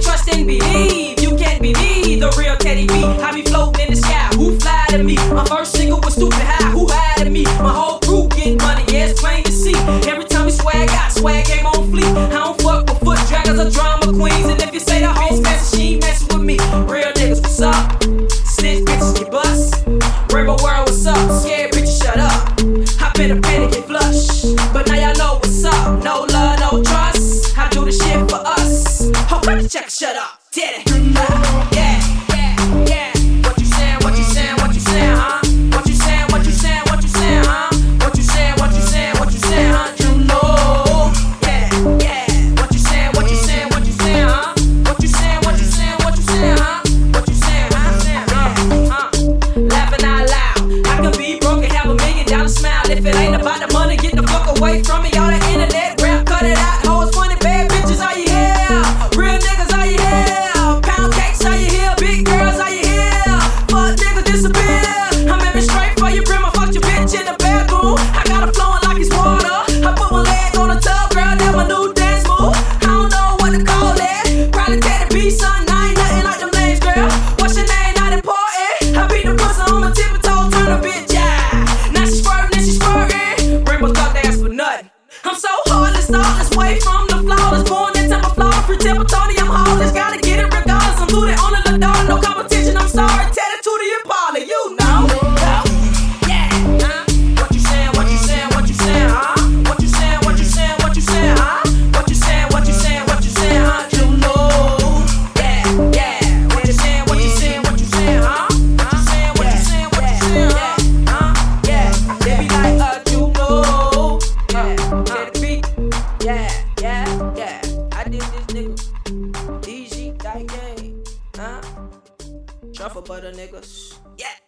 trust and believe. You can't be me, the real Teddy Bee. I be floating in the sky. Who fly to me? My first single check, shut up. Did it. Ah, Yeah, yeah, yeah. What you? What you? What you huh? What you? What you? What you huh? What you? What you? What you huh? Yeah, yeah. What you? What you? What you huh? What you? What you? What you huh? What you? Huh? Laughing out loud. I be broke and have a million dollar smile. If it ain't about the money, get the fuck away from me. All the internet the pussy on my turn a bitch. Now she swerving, she. Rainbow for nothing. I'm so heartless, thoughtless, way from the flawless. Born in temper, flawless, temper, Tony, I'm heartless. Gotta Truffle butter niggas. Yeah.